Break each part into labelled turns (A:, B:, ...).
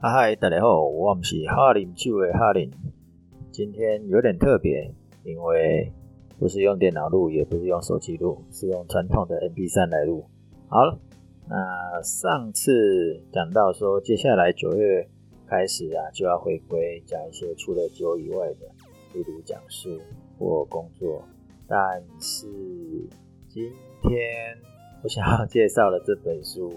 A: 啊嗨，大家好，我们是哈林趣味哈林。今天有点特别，因为不是用电脑录，也不是用手机录，是用传统的 MP3 来录。好了，那上次讲到说，接下来九月开始啊，就要回归讲一些除了酒以外的，例如讲书或工作。但是今天我想要介绍的这本书，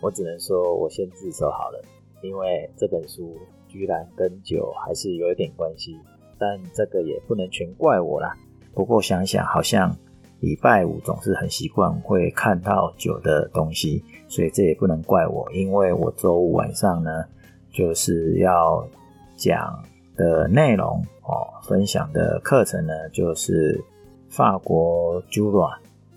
A: 我只能说我先自首好了。因为这本书居然跟酒还是有一点关系，但这个也不能全怪我啦。不过想想，好像礼拜五总是很习惯会看到酒的东西，所以这也不能怪我。因为我周五晚上呢，就是要讲的内容哦，分享的课程呢，就是法国朱罗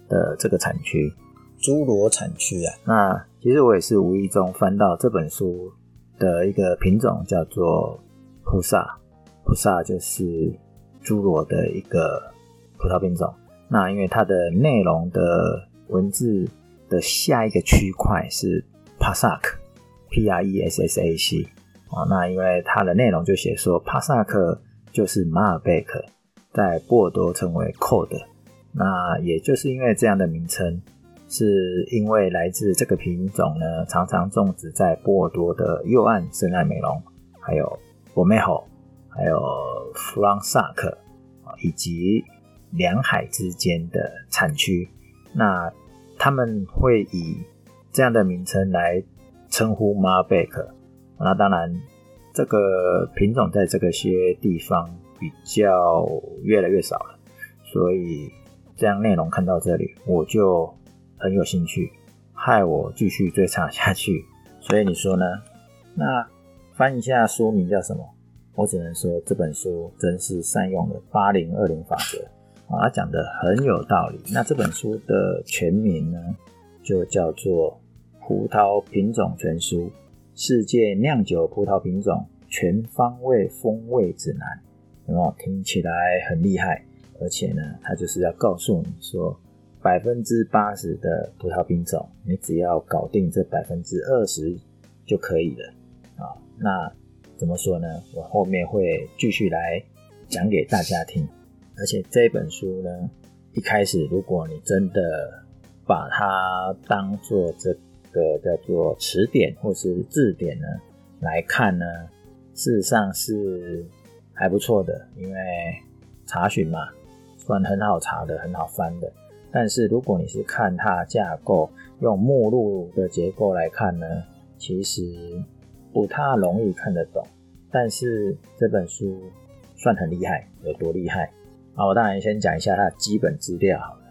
A: 的这个产区，朱罗产区啊。那其实我也是无意中翻到这本书。的一个品种叫做普萨，普萨就是侏罗的一个葡萄品种。那因为它的内容的文字的下一个区块是 Pasac，P R E S S A C 啊。那因为它的内容就写说帕萨克就是马尔贝克，在波尔多称为 Code。那也就是因为这样的名称。是因为来自这个品种呢，常常种植在波尔多的右岸圣艾美隆，还有博梅侯，还有弗朗萨克以及两海之间的产区。那他们会以这样的名称来称呼马尔贝克。那当然，这个品种在这个些地方比较越来越少了，所以这样内容看到这里，我就。很有兴趣，害我继续追查下去。所以你说呢？那翻一下书名叫什么？我只能说这本书真是善用了八零二零法则啊，讲得很有道理。那这本书的全名呢，就叫做《葡萄品种全书：世界酿酒葡萄品种全方位风味指南》。有没有听起来很厉害？而且呢，它就是要告诉你说。百分之八十的葡萄品种，你只要搞定这百分之二十就可以了啊。那怎么说呢？我后面会继续来讲给大家听。而且这本书呢，一开始如果你真的把它当做这个叫做词典或是字典呢来看呢，事实上是还不错的，因为查询嘛，算很好查的，很好翻的。但是如果你是看它架构，用目录的结构来看呢，其实不太容易看得懂。但是这本书算很厉害，有多厉害？啊，我当然先讲一下它的基本资料好了。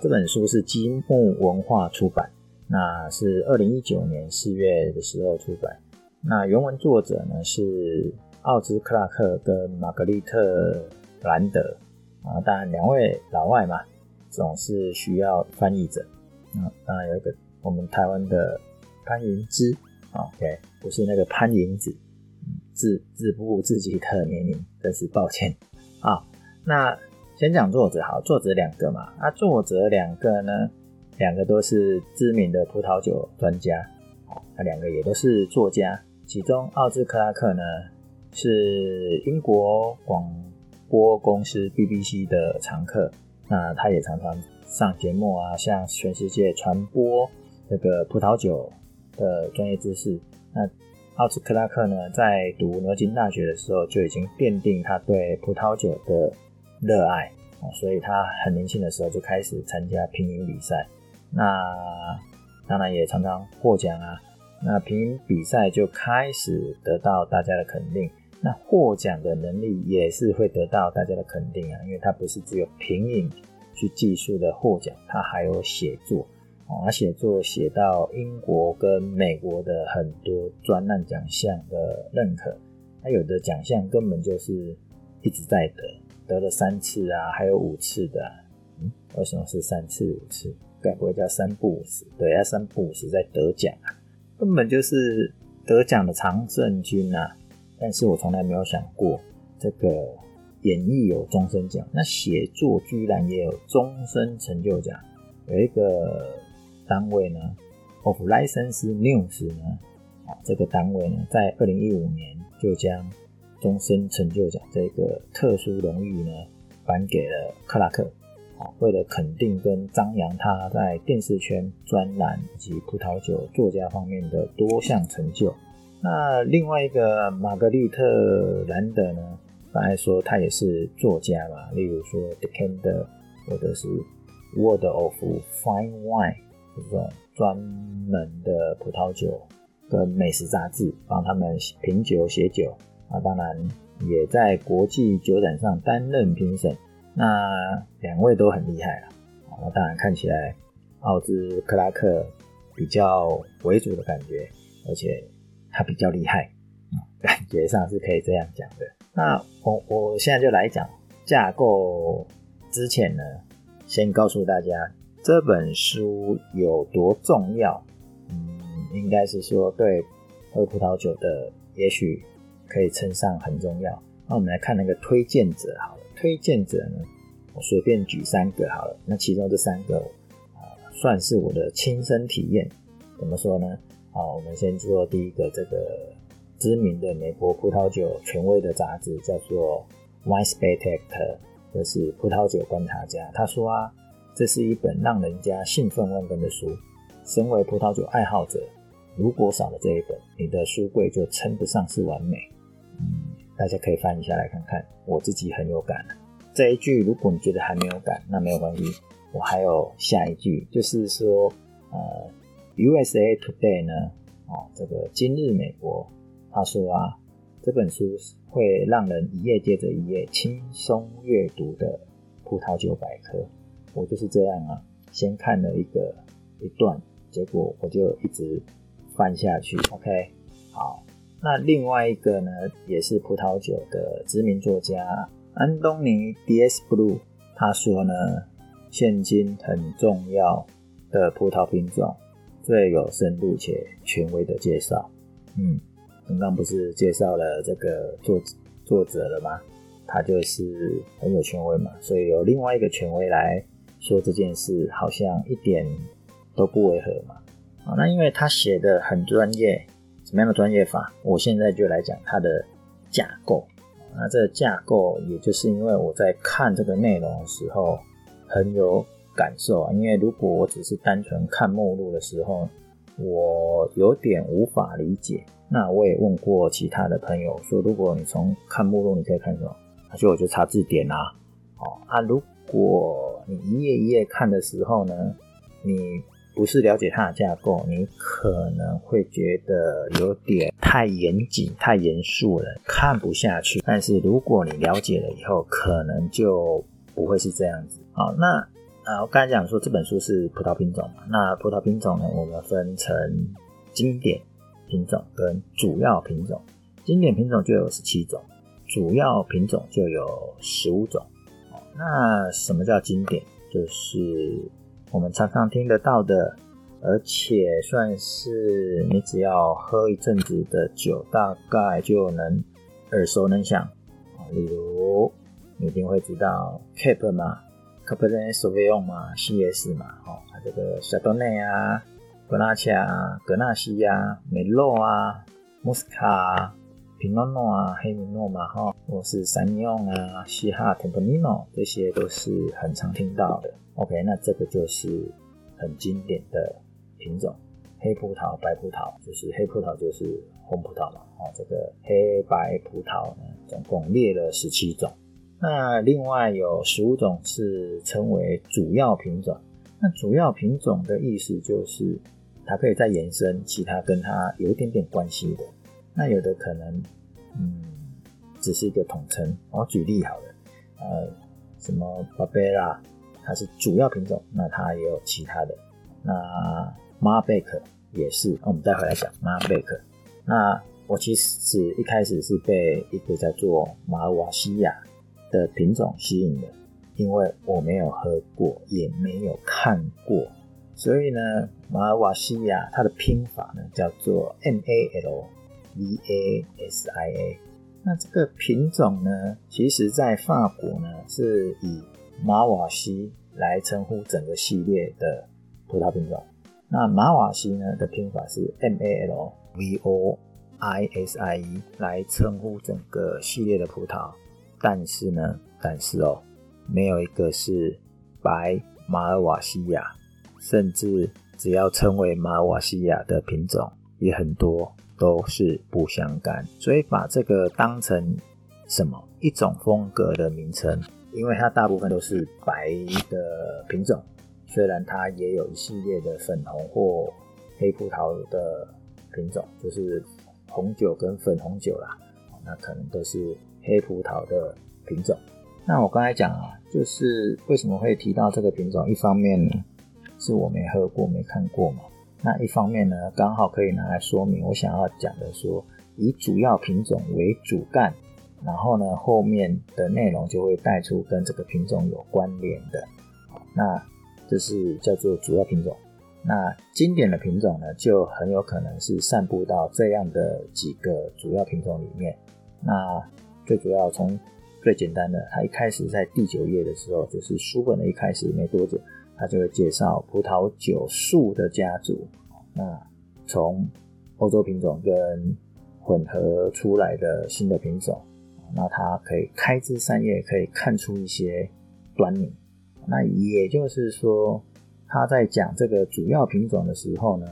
A: 这本书是积木文化出版，那是二零一九年四月的时候出版。那原文作者呢是奥兹克拉克跟玛格丽特兰德啊，当然两位老外嘛。总是需要翻译者，啊，当然有一个我们台湾的潘云芝，OK，不是那个潘迎紫，自自不自己的年龄，真是抱歉啊。那先讲作者，好，作者两个嘛，那作者两个呢，两个都是知名的葡萄酒专家，那两个也都是作家，其中奥兹克拉克呢是英国广播公司 BBC 的常客。那他也常常上节目啊，向全世界传播这个葡萄酒的专业知识。那奥兹克拉克呢，在读牛津大学的时候就已经奠定他对葡萄酒的热爱啊，所以他很年轻的时候就开始参加品饮比赛。那当然也常常获奖啊。那品饮比赛就开始得到大家的肯定。那获奖的能力也是会得到大家的肯定啊，因为它不是只有品饮去技术的获奖，它还有写作哦，他写作写到英国跟美国的很多专栏奖项的认可，它有的奖项根本就是一直在得，得了三次啊，还有五次的啊，嗯，为什么是三次五次？该不会叫三不五时？对啊，三不五时在得奖啊，根本就是得奖的常胜军啊！但是我从来没有想过，这个演绎有终身奖，那写作居然也有终身成就奖。有一个单位呢，Of License News 呢，啊，这个单位呢，在二零一五年就将终身成就奖这个特殊荣誉呢颁给了克拉克。啊，为了肯定跟张扬他在电视圈专栏以及葡萄酒作家方面的多项成就。那另外一个玛格丽特兰德呢，刚才说他也是作家嘛，例如说 Decanter 或者是 World of Fine Wine 这种专门的葡萄酒跟美食杂志，帮他们评酒写酒啊，当然也在国际酒展上担任评审。那两位都很厉害了，那当然看起来奥兹克拉克比较为主的感觉，而且他比较厉害，感觉上是可以这样讲的。那我我现在就来讲架构之前呢，先告诉大家这本书有多重要。嗯，应该是说对喝葡萄酒的，也许可以称上很重要。那我们来看那个推荐者好了。推荐者呢，我随便举三个好了。那其中这三个啊、算是我的亲身体验。怎么说呢？好，我们先做第一个，这个知名的美国葡萄酒权威的杂志叫做《Wine Spectator》，就是葡萄酒观察家。他说啊，这是一本让人家兴奋万分的书。身为葡萄酒爱好者，如果少了这一本，你的书柜就称不上是完美。嗯。大家可以翻一下来看看，我自己很有感。这一句如果你觉得还没有感，那没有关系，我还有下一句，就是说，呃，USA Today 呢，哦，这个今日美国，他说啊，这本书会让人一页接着一页轻松阅读的葡萄酒百科。我就是这样啊，先看了一个一段，结果我就一直翻下去。OK，好。那另外一个呢，也是葡萄酒的知名作家安东尼 D.S. Blue，他说呢，现今很重要的葡萄品种，最有深度且权威的介绍。嗯，刚刚不是介绍了这个作作者了吗？他就是很有权威嘛，所以有另外一个权威来说这件事，好像一点都不违和嘛。啊，那因为他写的很专业。什么样的专业法？我现在就来讲它的架构。那这个架构，也就是因为我在看这个内容的时候很有感受啊。因为如果我只是单纯看目录的时候，我有点无法理解。那我也问过其他的朋友说，如果你从看目录，你可以看什么？那就我就查字典啊。哦，啊，如果你一页一页看的时候呢，你不是了解它的架构，你可能会觉得有点太严谨、太严肃了，看不下去。但是如果你了解了以后，可能就不会是这样子。好，那啊，我刚才讲说这本书是葡萄品种嘛，那葡萄品种呢，我们分成经典品种跟主要品种。经典品种就有十七种，主要品种就有十五种。那什么叫经典？就是。我们常常听得到的，而且算是你只要喝一阵子的酒，大概就能耳熟能详。例如，你一定会知道 Cape 嘛，Cabernet Sauvignon 嘛，CS 嘛，哦，这个夏多内啊，格纳恰啊，格纳西亚，梅洛啊，穆斯卡，皮诺诺啊，黑米诺嘛，哈，或是桑尼昂啊，西哈特普尼诺，这些都是很常听到的。OK，那这个就是很经典的品种，黑葡萄、白葡萄，就是黑葡萄就是红葡萄嘛。哦，这个黑白葡萄呢，总共列了十七种。那另外有十五种是称为主要品种。那主要品种的意思就是它可以再延伸其他跟它有一点点关系的。那有的可能，嗯，只是一个统称。我举例好了，呃，什么巴贝拉。它是主要品种，那它也有其他的。那马贝克也是，那我们再回来讲马贝克。那我其实一开始是被一个叫做马尔瓦西亚的品种吸引的，因为我没有喝过，也没有看过，所以呢，马尔瓦西亚它的拼法呢叫做 M A L V A S I A。那这个品种呢，其实在法国呢是以马瓦西来称呼整个系列的葡萄品种。那马瓦西呢的拼法是 M A L V O I S I E 来称呼整个系列的葡萄，但是呢，但是哦，没有一个是白马尔瓦西亚，甚至只要称为马尔瓦西亚的品种也很多都是不相干，所以把这个当成什么？一种风格的名称，因为它大部分都是白的品种，虽然它也有一系列的粉红或黑葡萄的品种，就是红酒跟粉红酒啦，那可能都是黑葡萄的品种。那我刚才讲啊，就是为什么会提到这个品种？一方面呢，是我没喝过、没看过嘛。那一方面呢，刚好可以拿来说明我想要讲的说，以主要品种为主干，然后呢，后面的内容就会带出跟这个品种有关联的。那这是叫做主要品种。那经典的品种呢，就很有可能是散布到这样的几个主要品种里面。那最主要从最简单的，他一开始在第九页的时候，就是书本的一开始没多久，他就会介绍葡萄酒树的家族。那从欧洲品种跟混合出来的新的品种，那它可以开枝散叶，可以看出一些端倪。那也就是说。他在讲这个主要品种的时候呢，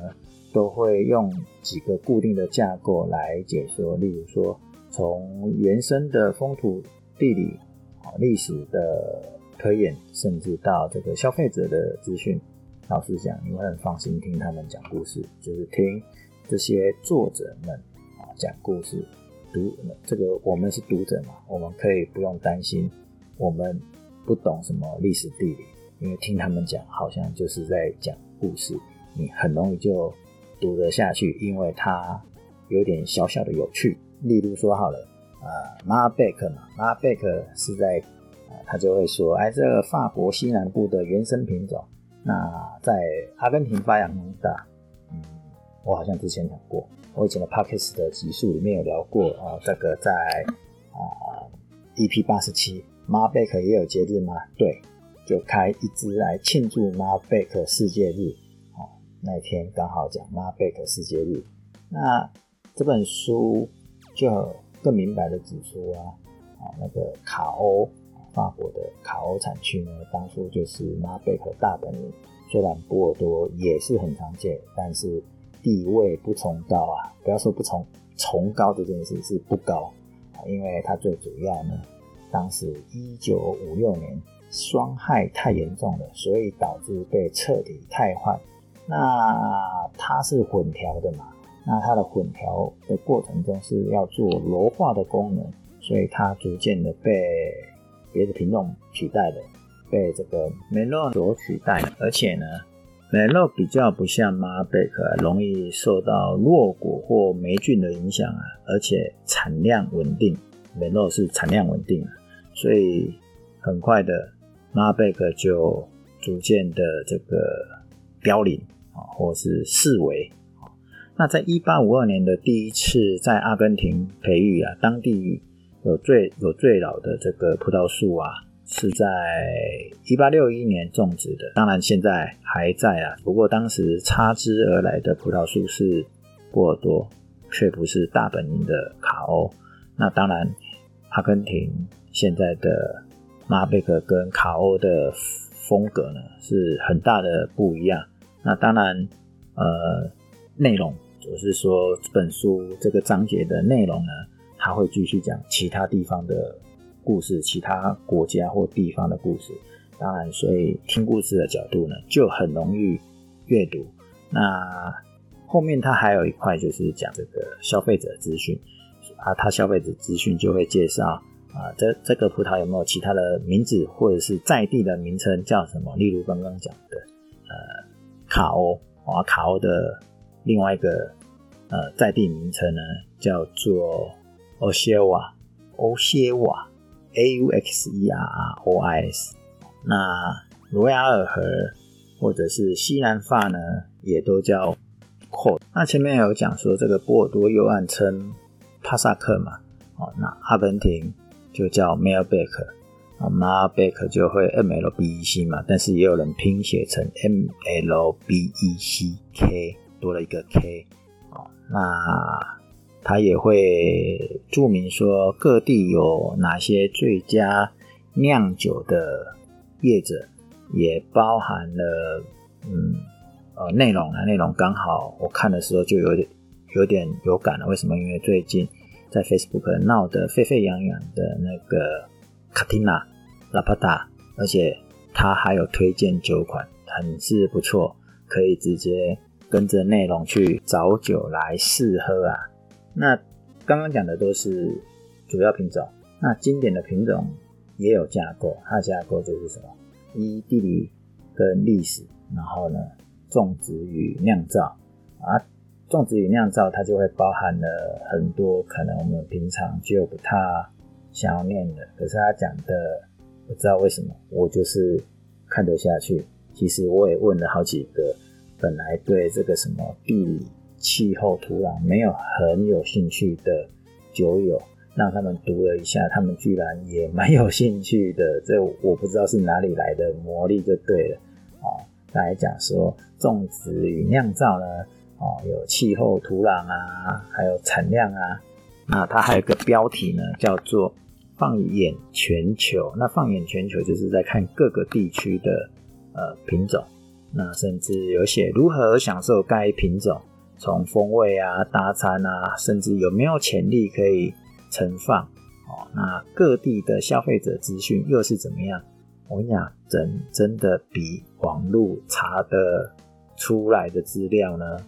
A: 都会用几个固定的架构来解说，例如说从原生的风土地理、啊历史的推演，甚至到这个消费者的资讯。老实讲，你会很放心听他们讲故事，就是听这些作者们啊讲故事。读这个我们是读者嘛，我们可以不用担心我们不懂什么历史地理。因为听他们讲，好像就是在讲故事，你很容易就读得下去，因为它有点小小的有趣。例如说好了，啊、呃，马尔贝克嘛，马尔贝克是在，啊、呃，他就会说，哎，这个法国西南部的原生品种，那在阿根廷发扬光大。嗯，我好像之前讲过，我以前的 Podcast 的集数里面有聊过啊、呃，这个在啊、呃、EP 八十七，马尔贝克也有节日吗？对。就开一支来庆祝马尔贝克世界日，哦，那一天刚好讲马贝克世界日，那这本书就更明白的指出啊，啊，那个卡欧，法国的卡欧产区呢，当初就是马贝克大本营，虽然波尔多也是很常见，但是地位不崇高啊，不要说不崇崇高这件事是不高啊，因为它最主要呢，当时一九五六年。霜害太严重了，所以导致被彻底汰换。那它是混调的嘛？那它的混调的过程中是要做柔化的功能，所以它逐渐的被别的品种取代了，被这个梅洛所取代。而且呢，梅洛比较不像马尔贝克，容易受到落果或霉菌的影响啊，而且产量稳定。梅洛是产量稳定，所以很快的。马尔贝克就逐渐的这个凋零啊，或是式微。那在一八五二年的第一次在阿根廷培育啊，当地有最有最老的这个葡萄树啊，是在一八六一年种植的。当然现在还在啊，不过当时插枝而来的葡萄树是波尔多，却不是大本营的卡欧。那当然，阿根廷现在的。马贝克跟卡欧的风格呢是很大的不一样。那当然，呃，内容就是说本书这个章节的内容呢，它会继续讲其他地方的故事，其他国家或地方的故事。当然，所以听故事的角度呢就很容易阅读。那后面它还有一块就是讲这个消费者资讯啊，它消费者资讯就会介绍。啊，这这个葡萄有没有其他的名字，或者是在地的名称叫什么？例如刚刚讲的，呃，卡欧啊，卡欧的另外一个呃在地名称呢，叫做欧歇瓦，欧歇瓦，A U X E R R O I S。那罗亚尔河或者是西南发呢，也都叫 Cot。那前面有讲说这个波尔多又暗称帕萨克嘛，哦，那阿根廷。就叫 Malbec 啊，Malbec 就会 M L B E C 嘛，但是也有人拼写成 M L B E C K，多了一个 K 哦，那他也会注明说各地有哪些最佳酿酒的业者，也包含了嗯呃内容啊，内容刚好我看的时候就有点有点有感了。为什么？因为最近在 Facebook 闹得沸沸扬扬的那个卡蒂娜拉帕达，而且他还有推荐酒款，很是不错，可以直接跟着内容去找酒来试喝啊。那刚刚讲的都是主要品种，那经典的品种也有架构，它的架构就是什么？依地理跟历史，然后呢，种植与酿造啊，种植与酿造它就会包含了很多可能我们平常就不太想要念的，可是他讲的不知道为什么我就是看得下去。其实我也问了好几个本来对这个什么地理、气候、土壤没有很有兴趣的酒友。让他们读了一下，他们居然也蛮有兴趣的。这我不知道是哪里来的魔力，就对了。哦，来讲说种植与酿造呢，哦，有气候、土壤啊，还有产量啊。那它还有个标题呢，叫做“放眼全球”。那放眼全球就是在看各个地区的呃品种。那甚至有写如何享受该品种，从风味啊、搭餐啊，甚至有没有潜力可以。存放哦，那各地的消费者资讯又是怎么样？我跟你讲，真真的比网络查的出来的资料呢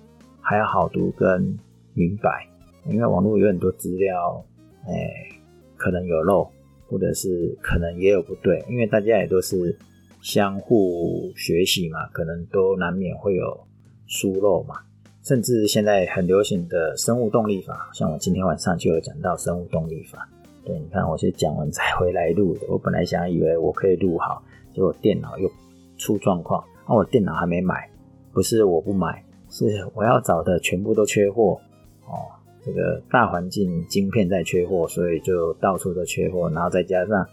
A: 还要好读跟明白，因为网络有很多资料，哎、可能有漏，或者是可能也有不对，因为大家也都是相互学习嘛，可能都难免会有疏漏嘛。甚至现在很流行的生物动力法，像我今天晚上就有讲到生物动力法。对，你看，我是讲完才回来录的。我本来想以为我可以录好，结果电脑又出状况。那、我电脑还没买，不是我不买，是我要找的全部都缺货哦。这个大环境晶片在缺货，所以就到处都缺货。然后再加上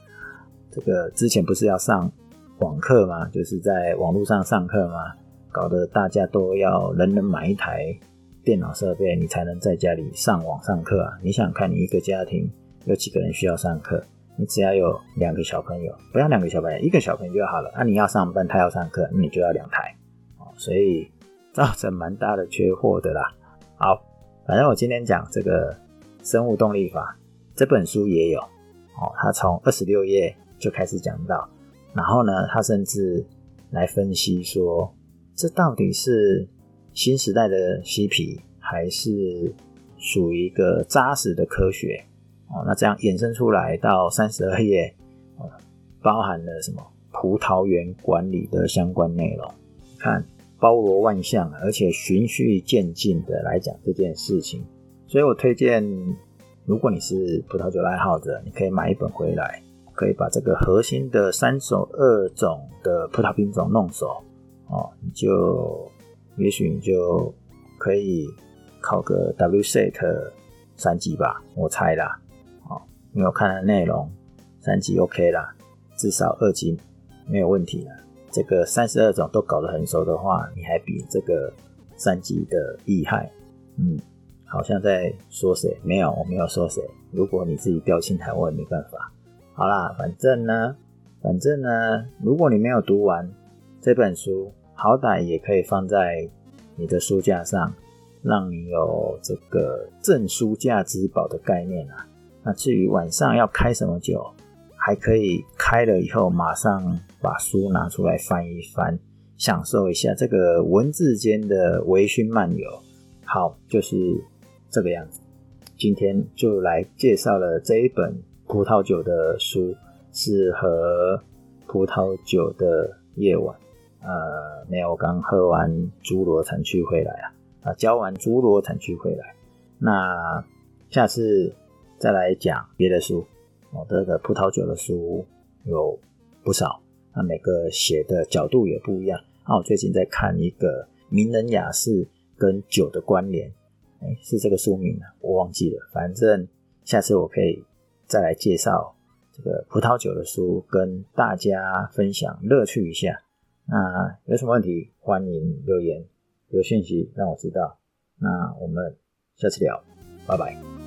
A: 这个之前不是要上网课嘛？就是在网络上上课嘛？搞得大家都要人人买一台电脑设备，你才能在家里上网上课啊！你想看，你一个家庭有几个人需要上课？你只要有两个小朋友，不要两个小朋友，一个小朋友就好了。那、啊、你要上班，他要上课，那你就要两台哦，所以造成蛮大的缺货的啦。好，反正我今天讲这个生物动力法这本书也有哦，他从二十六页就开始讲到，然后呢，他甚至来分析说。这到底是新时代的嬉皮，还是属于一个扎实的科学？哦，那这样衍生出来到三十二页，包含了什么葡萄园管理的相关内容？看包罗万象，而且循序渐进的来讲这件事情。所以我推荐，如果你是葡萄酒爱好者，你可以买一本回来，可以把这个核心的三种二种的葡萄品种弄熟。哦，你就也许你就可以考个 WSET 三级吧，我猜啦。哦，因为我看的内容，三级 OK 啦，至少二级没有问题了。这个三十二种都搞得很熟的话，你还比这个三级的厉害。嗯，好像在说谁？没有，我没有说谁。如果你自己掉青苔，我也没办法。好啦，反正呢，反正呢，如果你没有读完这本书。好歹也可以放在你的书架上，让你有这个镇书架之宝的概念啊。那至于晚上要开什么酒，还可以开了以后马上把书拿出来翻一翻，享受一下这个文字间的微醺漫游。好，就是这个样子。今天就来介绍了这一本葡萄酒的书，适合葡萄酒的夜晚。呃，没有，我刚喝完侏罗产区回来啊，啊，交完侏罗产区回来，那下次再来讲别的书。我这个葡萄酒的书有不少，那每个写的角度也不一样。那我最近在看一个名人雅士跟酒的关联，哎，是这个书名啊，我忘记了。反正下次我可以再来介绍这个葡萄酒的书，跟大家分享乐趣一下。那有什么问题，欢迎留言、有讯息让我知道。那我们下次聊，拜拜。